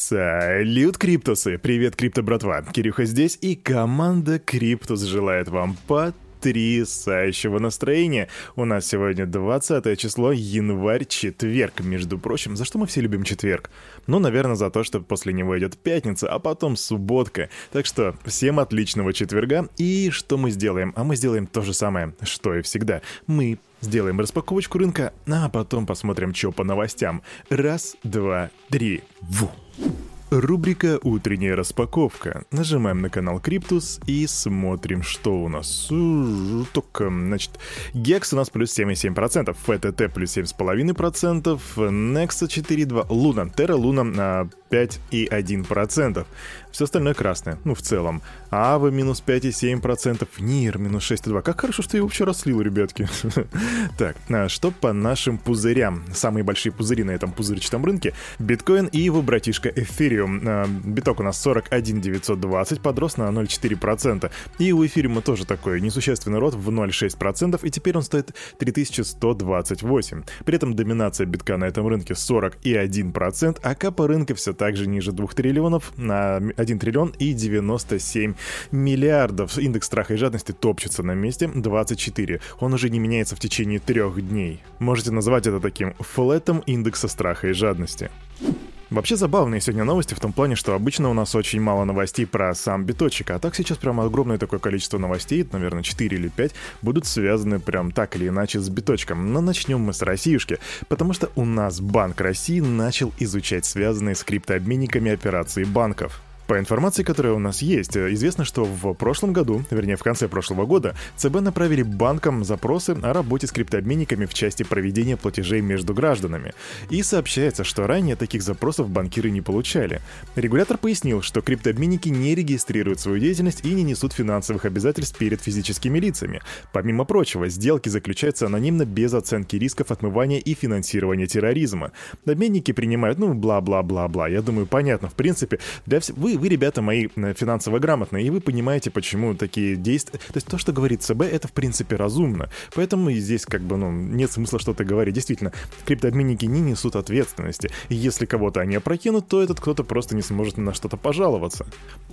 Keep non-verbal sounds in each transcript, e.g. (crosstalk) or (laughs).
Салют, Криптусы! Привет, Крипто братва! Кирюха здесь, и команда Криптус желает вам потрясающего настроения. У нас сегодня 20 число, январь, четверг, между прочим. За что мы все любим четверг? Ну, наверное, за то, что после него идет пятница, а потом субботка. Так что всем отличного четверга. И что мы сделаем? А мы сделаем то же самое, что и всегда. Мы Сделаем распаковочку рынка, а потом посмотрим, что по новостям. Раз, два, три. Ву! Рубрика «Утренняя распаковка». Нажимаем на канал Криптус и смотрим, что у нас. Только, значит, Гекс у нас плюс 7,7%, ФТТ плюс 7,5%, Nexa 4,2%, Луна, Терра Луна 5,1%. Все остальное красное, ну, в целом. Ава минус 5,7%, Нир минус 6,2%. Как хорошо, что я его вчера слил, ребятки. (laughs) так, а что по нашим пузырям? Самые большие пузыри на этом пузырчатом рынке. Биткоин и его братишка Эфириум. А, биток у нас 41 920, подрос на 0,4%. И у эфириума тоже такой несущественный рот в 0,6%, и теперь он стоит 3128. При этом доминация битка на этом рынке 41%, а капа рынка все также ниже 2 триллионов на 1 триллион и 97 миллиардов. Индекс страха и жадности топчется на месте 24. Он уже не меняется в течение трех дней. Можете назвать это таким флетом индекса страха и жадности. Вообще забавные сегодня новости в том плане, что обычно у нас очень мало новостей про сам биточек, а так сейчас прям огромное такое количество новостей, наверное 4 или 5, будут связаны прям так или иначе с биточком. Но начнем мы с Россиюшки, потому что у нас Банк России начал изучать связанные с криптообменниками операции банков. По информации, которая у нас есть, известно, что в прошлом году, вернее в конце прошлого года, ЦБ направили банкам запросы о работе с криптообменниками в части проведения платежей между гражданами. И сообщается, что ранее таких запросов банкиры не получали. Регулятор пояснил, что криптообменники не регистрируют свою деятельность и не несут финансовых обязательств перед физическими лицами. Помимо прочего, сделки заключаются анонимно без оценки рисков отмывания и финансирования терроризма. Обменники принимают, ну, бла-бла-бла-бла. Я думаю, понятно, в принципе, для всех... Вы вы, ребята мои, финансово грамотные, и вы понимаете, почему такие действия... То есть то, что говорит ЦБ, это в принципе разумно. Поэтому здесь как бы, ну, нет смысла что-то говорить. Действительно, криптообменники не несут ответственности. И если кого-то они опрокинут, то этот кто-то просто не сможет на что-то пожаловаться.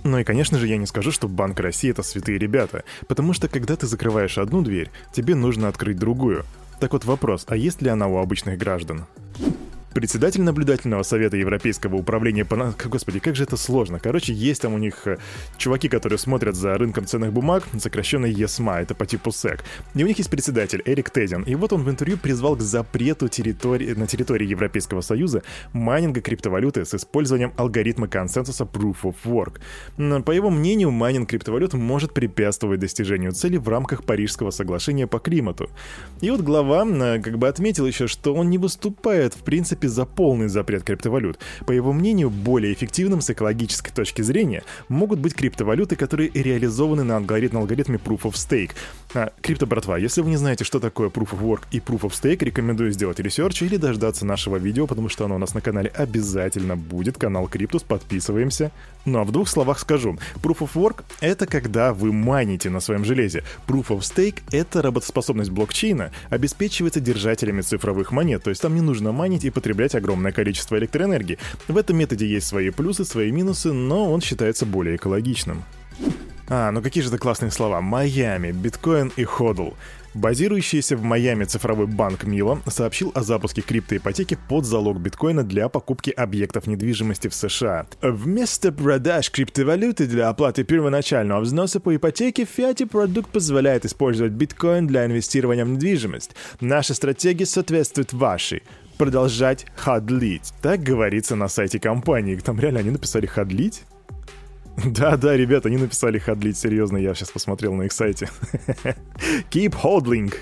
Ну и, конечно же, я не скажу, что Банк России — это святые ребята. Потому что, когда ты закрываешь одну дверь, тебе нужно открыть другую. Так вот вопрос, а есть ли она у обычных граждан? Председатель наблюдательного совета Европейского управления по... Господи, как же это сложно. Короче, есть там у них э, чуваки, которые смотрят за рынком ценных бумаг, сокращенно ESMA, это по типу SEC. И у них есть председатель Эрик Тедин. И вот он в интервью призвал к запрету территории, на территории Европейского Союза майнинга криптовалюты с использованием алгоритма консенсуса Proof of Work. По его мнению, майнинг криптовалют может препятствовать достижению цели в рамках Парижского соглашения по климату. И вот глава э, как бы отметил еще, что он не выступает в принципе принципе, за полный запрет криптовалют. По его мнению, более эффективным с экологической точки зрения могут быть криптовалюты, которые реализованы на, алгорит, алгоритме Proof of Stake. А, крипто, братва, если вы не знаете, что такое Proof of Work и Proof of Stake, рекомендую сделать research или дождаться нашего видео, потому что оно у нас на канале обязательно будет. Канал Криптус, подписываемся. Ну а в двух словах скажу. Proof of Work — это когда вы майните на своем железе. Proof of Stake — это работоспособность блокчейна, обеспечивается держателями цифровых монет, то есть там не нужно майнить и потреблять огромное количество электроэнергии. В этом методе есть свои плюсы, свои минусы, но он считается более экологичным. А, ну какие же это классные слова. Майами, биткоин и ходл. Базирующийся в Майами цифровой банк Мила сообщил о запуске криптоипотеки под залог биткоина для покупки объектов недвижимости в США. Вместо продаж криптовалюты для оплаты первоначального взноса по ипотеке, Fiat продукт позволяет использовать биткоин для инвестирования в недвижимость. Наша стратегия соответствует вашей продолжать хадлить. Так говорится на сайте компании. Там реально они написали хадлить? Да-да, ребята, они написали хадлить, серьезно, я сейчас посмотрел на их сайте. (laughs) Keep hodling.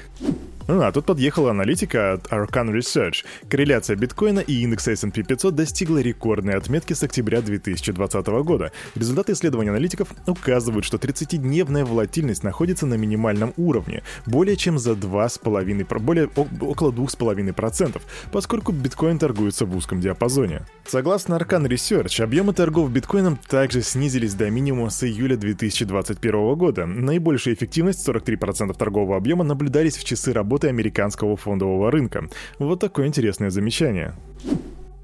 Ну, а тут подъехала аналитика от Arcan Research. Корреляция биткоина и индекса S&P 500 достигла рекордной отметки с октября 2020 года. Результаты исследований аналитиков указывают, что 30-дневная волатильность находится на минимальном уровне, более чем за 2,5, более, около 2,5%, поскольку биткоин торгуется в узком диапазоне. Согласно Arcan Research, объемы торгов биткоином также снизились до минимума с июля 2021 года. Наибольшая эффективность 43% торгового объема наблюдались в часы работы работы американского фондового рынка. Вот такое интересное замечание.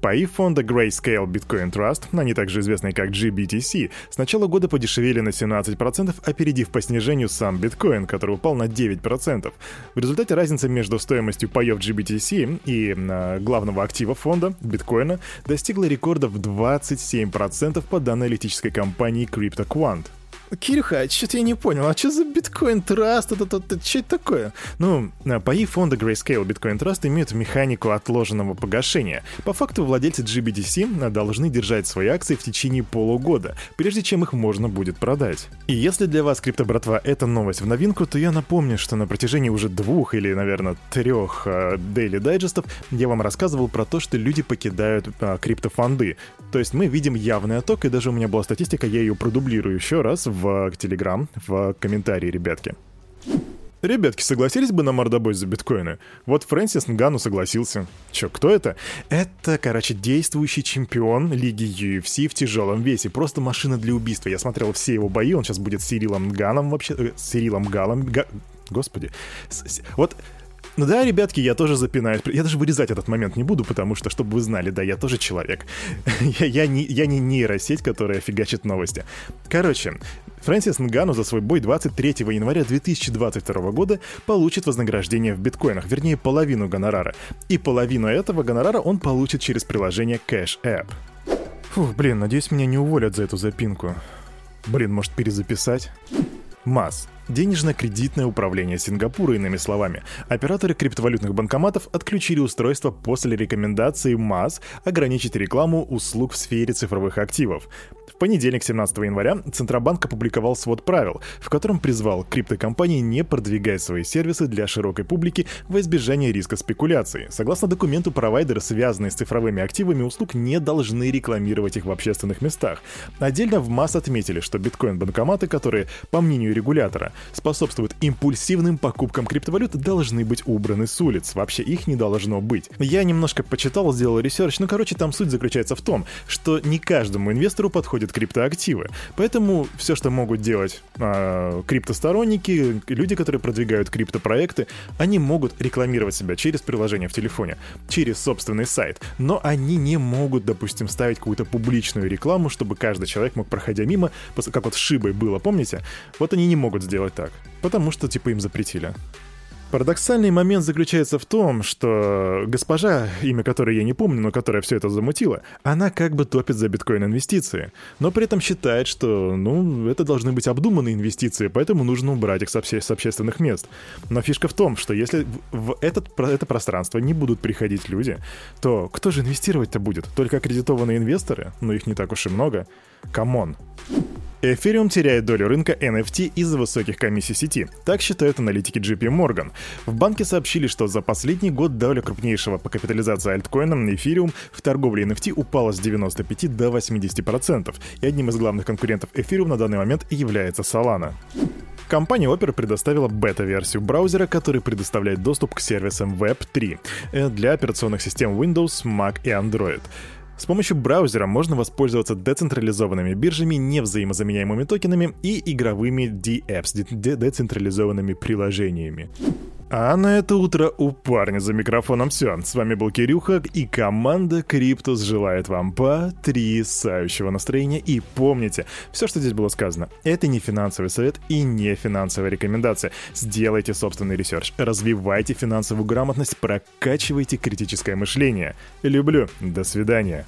Паи фонда Grayscale Bitcoin Trust, они также известны как GBTC, с начала года подешевели на 17%, опередив по снижению сам биткоин, который упал на 9%. В результате разница между стоимостью паев GBTC и э, главного актива фонда, биткоина, достигла рекорда в 27% по данной аналитической компании CryptoQuant. Кирюха, что-то я не понял, а что за биткоин траст? Это, это, это, что это такое? Ну, а, паи фонда Grayscale Bitcoin Trust имеют механику отложенного погашения. По факту владельцы GBDC должны держать свои акции в течение полугода, прежде чем их можно будет продать. И если для вас, крипто братва, это новость в новинку, то я напомню, что на протяжении уже двух или, наверное, трех э, daily дайджестов я вам рассказывал про то, что люди покидают э, криптофонды. То есть мы видим явный отток, и даже у меня была статистика, я ее продублирую еще раз в в Телеграм, в комментарии, ребятки. Ребятки, согласились бы на мордобой за биткоины? Вот Фрэнсис Нгану согласился. Чё, кто это? Это, короче, действующий чемпион лиги UFC в тяжелом весе. Просто машина для убийства. Я смотрел все его бои, он сейчас будет с Сирилом Ганом вообще... Э, с Сирилом Галом... Га... Господи. С, с, вот ну да, ребятки, я тоже запинаюсь. Я даже вырезать этот момент не буду, потому что, чтобы вы знали, да, я тоже человек. (laughs) я, я, не, я не нейросеть, которая фигачит новости. Короче, Фрэнсис Нгану за свой бой 23 января 2022 года получит вознаграждение в биткоинах, вернее, половину гонорара. И половину этого гонорара он получит через приложение Cash App. Фух, блин, надеюсь, меня не уволят за эту запинку. Блин, может перезаписать? МАС Денежно-кредитное управление Сингапура, иными словами. Операторы криптовалютных банкоматов отключили устройство после рекомендации МАС ограничить рекламу услуг в сфере цифровых активов. В понедельник, 17 января, Центробанк опубликовал свод правил, в котором призвал криптокомпании не продвигать свои сервисы для широкой публики во избежание риска спекуляции. Согласно документу, провайдеры, связанные с цифровыми активами услуг, не должны рекламировать их в общественных местах. Отдельно в MAS отметили, что биткоин-банкоматы, которые, по мнению регулятора, способствуют импульсивным покупкам криптовалют, должны быть убраны с улиц. Вообще их не должно быть. Я немножко почитал, сделал research, ну короче, там суть заключается в том, что не каждому инвестору подходят криптоактивы. Поэтому все, что могут делать э, криптосторонники, люди, которые продвигают криптопроекты, они могут рекламировать себя через приложение в телефоне, через собственный сайт, но они не могут, допустим, ставить какую-то публичную рекламу, чтобы каждый человек мог, проходя мимо, как вот с Шибой было, помните? Вот они не могут сделать делать так. Потому что, типа, им запретили. Парадоксальный момент заключается в том, что госпожа, имя которой я не помню, но которая все это замутила, она как бы топит за биткоин-инвестиции, но при этом считает, что, ну, это должны быть обдуманные инвестиции, поэтому нужно убрать их с, обще- с общественных мест. Но фишка в том, что если в этот, это пространство не будут приходить люди, то кто же инвестировать-то будет? Только аккредитованные инвесторы? Ну, их не так уж и много. Come on. Эфириум теряет долю рынка NFT из-за высоких комиссий сети. Так считают аналитики JP Morgan. В банке сообщили, что за последний год доля крупнейшего по капитализации альткоина эфириум в торговле NFT упала с 95 до 80%, и одним из главных конкурентов эфириум на данный момент является Solana. Компания Opera предоставила бета-версию браузера, который предоставляет доступ к сервисам Web3 э, для операционных систем Windows, Mac и Android. С помощью браузера можно воспользоваться децентрализованными биржами, невзаимозаменяемыми токенами и игровыми DApps, децентрализованными приложениями. А на это утро у парня за микрофоном все. С вами был Кирюха, и команда Криптус желает вам потрясающего настроения. И помните, все, что здесь было сказано, это не финансовый совет и не финансовая рекомендация. Сделайте собственный research, развивайте финансовую грамотность, прокачивайте критическое мышление. Люблю. До свидания.